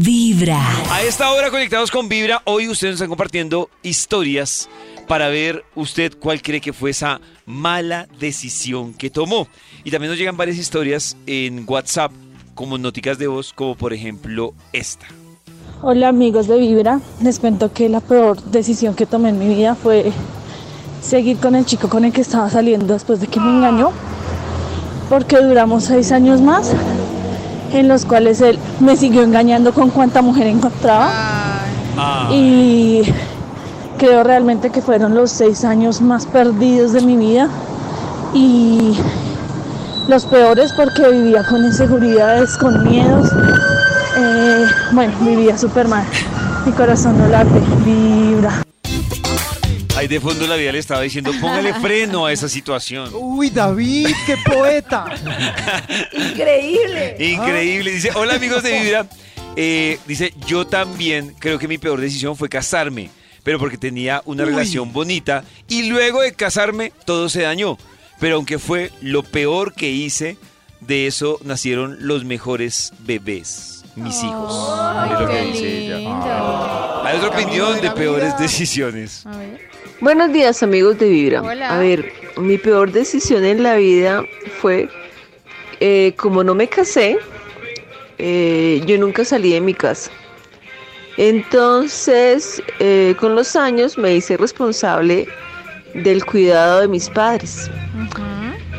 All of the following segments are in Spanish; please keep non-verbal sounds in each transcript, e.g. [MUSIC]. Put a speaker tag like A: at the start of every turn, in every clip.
A: Vibra.
B: A esta hora conectados con Vibra, hoy ustedes nos están compartiendo historias para ver usted cuál cree que fue esa mala decisión que tomó. Y también nos llegan varias historias en WhatsApp como noticas de voz, como por ejemplo esta.
C: Hola amigos de Vibra, les cuento que la peor decisión que tomé en mi vida fue seguir con el chico con el que estaba saliendo después de que me engañó, porque duramos seis años más en los cuales él me siguió engañando con cuánta mujer encontraba y creo realmente que fueron los seis años más perdidos de mi vida y los peores porque vivía con inseguridades, con miedos. Eh, bueno, vivía súper mal. Mi corazón no late, vibra.
B: Ahí de fondo la vida le estaba diciendo, póngale [LAUGHS] freno a esa situación.
D: Uy, David, qué poeta. [LAUGHS]
E: Increíble.
B: Increíble. Dice, hola amigos de Vibra. Eh, dice, yo también creo que mi peor decisión fue casarme, pero porque tenía una
D: Uy.
B: relación bonita y luego de casarme todo se dañó. Pero aunque fue lo peor que hice, de eso nacieron los mejores bebés, mis hijos. es lo que dice ella. Hay otra opinión de peores decisiones.
E: A ver.
F: Buenos días amigos de Vibra.
E: Hola.
F: A ver, mi peor decisión en la vida fue, eh, como no me casé, eh, yo nunca salí de mi casa. Entonces, eh, con los años me hice responsable del cuidado de mis padres.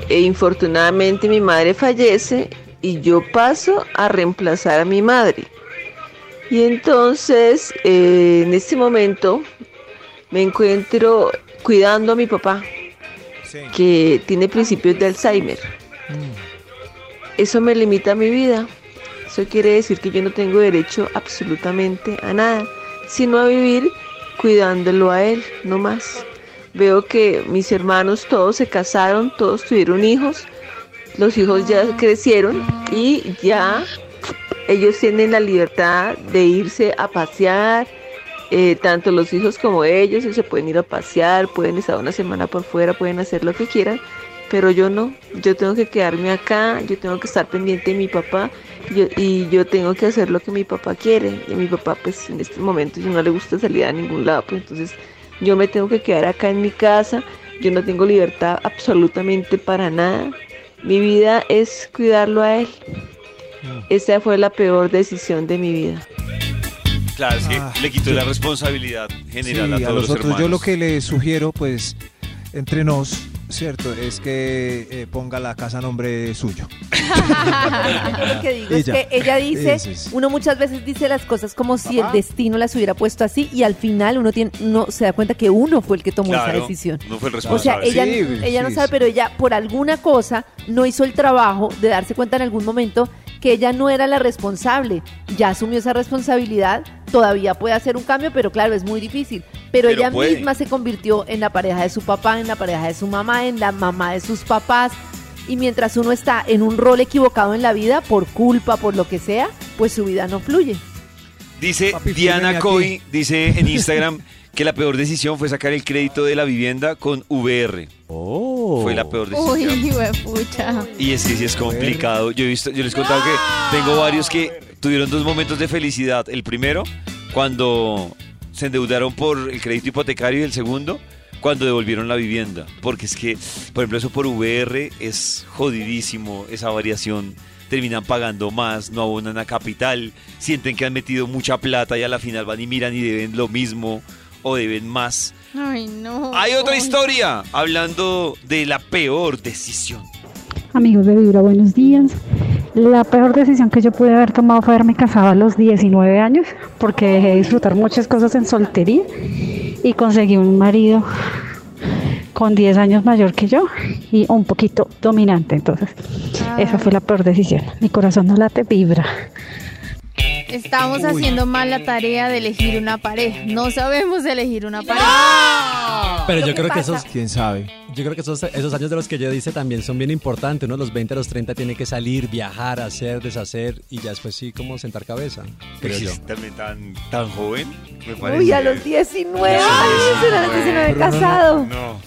F: E infortunadamente mi madre fallece y yo paso a reemplazar a mi madre. Y entonces, eh, en este momento, me encuentro cuidando a mi papá, que tiene principios de Alzheimer. Eso me limita mi vida. Eso quiere decir que yo no tengo derecho absolutamente a nada, sino a vivir cuidándolo a él, no más. Veo que mis hermanos todos se casaron, todos tuvieron hijos, los hijos ya crecieron y ya ellos tienen la libertad de irse a pasear, eh, tanto los hijos como ellos, se pueden ir a pasear, pueden estar una semana por fuera, pueden hacer lo que quieran, pero yo no, yo tengo que quedarme acá, yo tengo que estar pendiente de mi papá yo- y yo tengo que hacer lo que mi papá quiere. Y a mi papá, pues en este momento, si no le gusta salir a ningún lado, pues entonces yo me tengo que quedar acá en mi casa, yo no tengo libertad absolutamente para nada. Mi vida es cuidarlo a él. Esa fue la peor decisión de mi vida.
B: Claro, es que
D: Ah,
B: le quitó
D: yo-
B: la responsabilidad general a
D: a
B: todos
D: los
B: los
D: otros
B: hermanos.
D: yo lo que le sugiero, pues, entre nos, cierto, es que eh, ponga la casa a nombre suyo. [LAUGHS]
E: Yo lo que digo es que ella dice,
D: es.
E: uno muchas veces dice las cosas como si el destino las hubiera puesto así y al final uno tiene, no se da cuenta que uno fue el que tomó esa decisión.
B: No fue el
E: O sea,
B: responsable.
E: ella,
D: Sí,
E: ella no sabe,
D: sí.
E: pero ella por alguna cosa no hizo el trabajo de darse cuenta en algún momento que ella no era la responsable. Ya asumió esa responsabilidad, todavía puede hacer un cambio, pero claro, es muy difícil. Pero,
B: Pero
E: ella
B: puede.
E: misma se convirtió en la pareja de su papá, en la pareja de su mamá, en la mamá de sus papás. Y mientras uno está en un rol equivocado en la vida, por culpa, por lo que sea, pues su vida no fluye.
B: Dice
D: Papi,
B: Diana Coy, dice en [LAUGHS] Instagram que la peor decisión fue sacar el crédito de la vivienda con VR. Fue la peor decisión.
E: pucha.
B: Y es que sí es complicado. Yo he visto, yo les he contado que tengo varios que tuvieron dos momentos de felicidad. El primero, cuando se endeudaron por el crédito hipotecario y el segundo, cuando devolvieron la vivienda. Porque es que, por ejemplo, eso por VR es jodidísimo, esa variación. Terminan pagando más, no abonan a capital, sienten que han metido mucha plata y a la final van y miran y deben lo mismo o deben más.
E: Ay, no.
B: Hay otra historia hablando de la peor decisión.
G: Amigos de Vibra, buenos días. La peor decisión que yo pude haber tomado fue haberme casado a los 19 años porque dejé de disfrutar muchas cosas en soltería y conseguí un marido con 10 años mayor que yo y un poquito dominante. Entonces, esa fue la peor decisión. Mi corazón no late, vibra.
H: Estamos haciendo mal la tarea de elegir una pareja. No sabemos elegir una pareja.
I: Pero
E: Lo
I: yo creo que
E: pasa-
I: esos,
D: ¿Quién sabe?
I: yo creo que esos, esos años de los que yo dice también son bien importantes. Uno a los 20 a los 30 tiene que salir, viajar, hacer, deshacer y ya después sí como sentar cabeza, creo yo.
B: También tan, tan joven, me parece.
E: Uy, a los 19
B: Sí,
E: años, a los
B: bueno.
E: 19
D: Pero no, no,
E: casado.
B: No.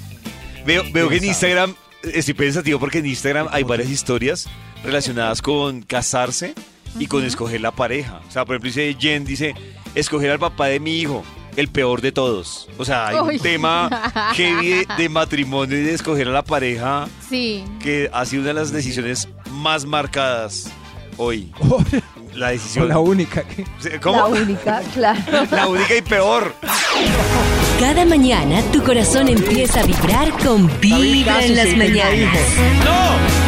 B: Veo, veo que en Instagram, estoy pensativo porque en Instagram hay varias historias relacionadas con casarse y con escoger la pareja. O sea, por ejemplo, dice Jen, dice, escoger al papá de mi hijo, el peor de todos. O sea, hay
H: Uy.
B: un tema [LAUGHS] heavy de, de matrimonio y de escoger a la pareja
H: Sí.
B: que ha sido una de las decisiones más marcadas hoy. La decisión.
D: La única.
B: ¿Cómo?
E: La única, claro. [LAUGHS]
B: La única y peor.
G: Cada mañana tu corazón empieza a vibrar con Vibra en las mañanas.
B: ¡No!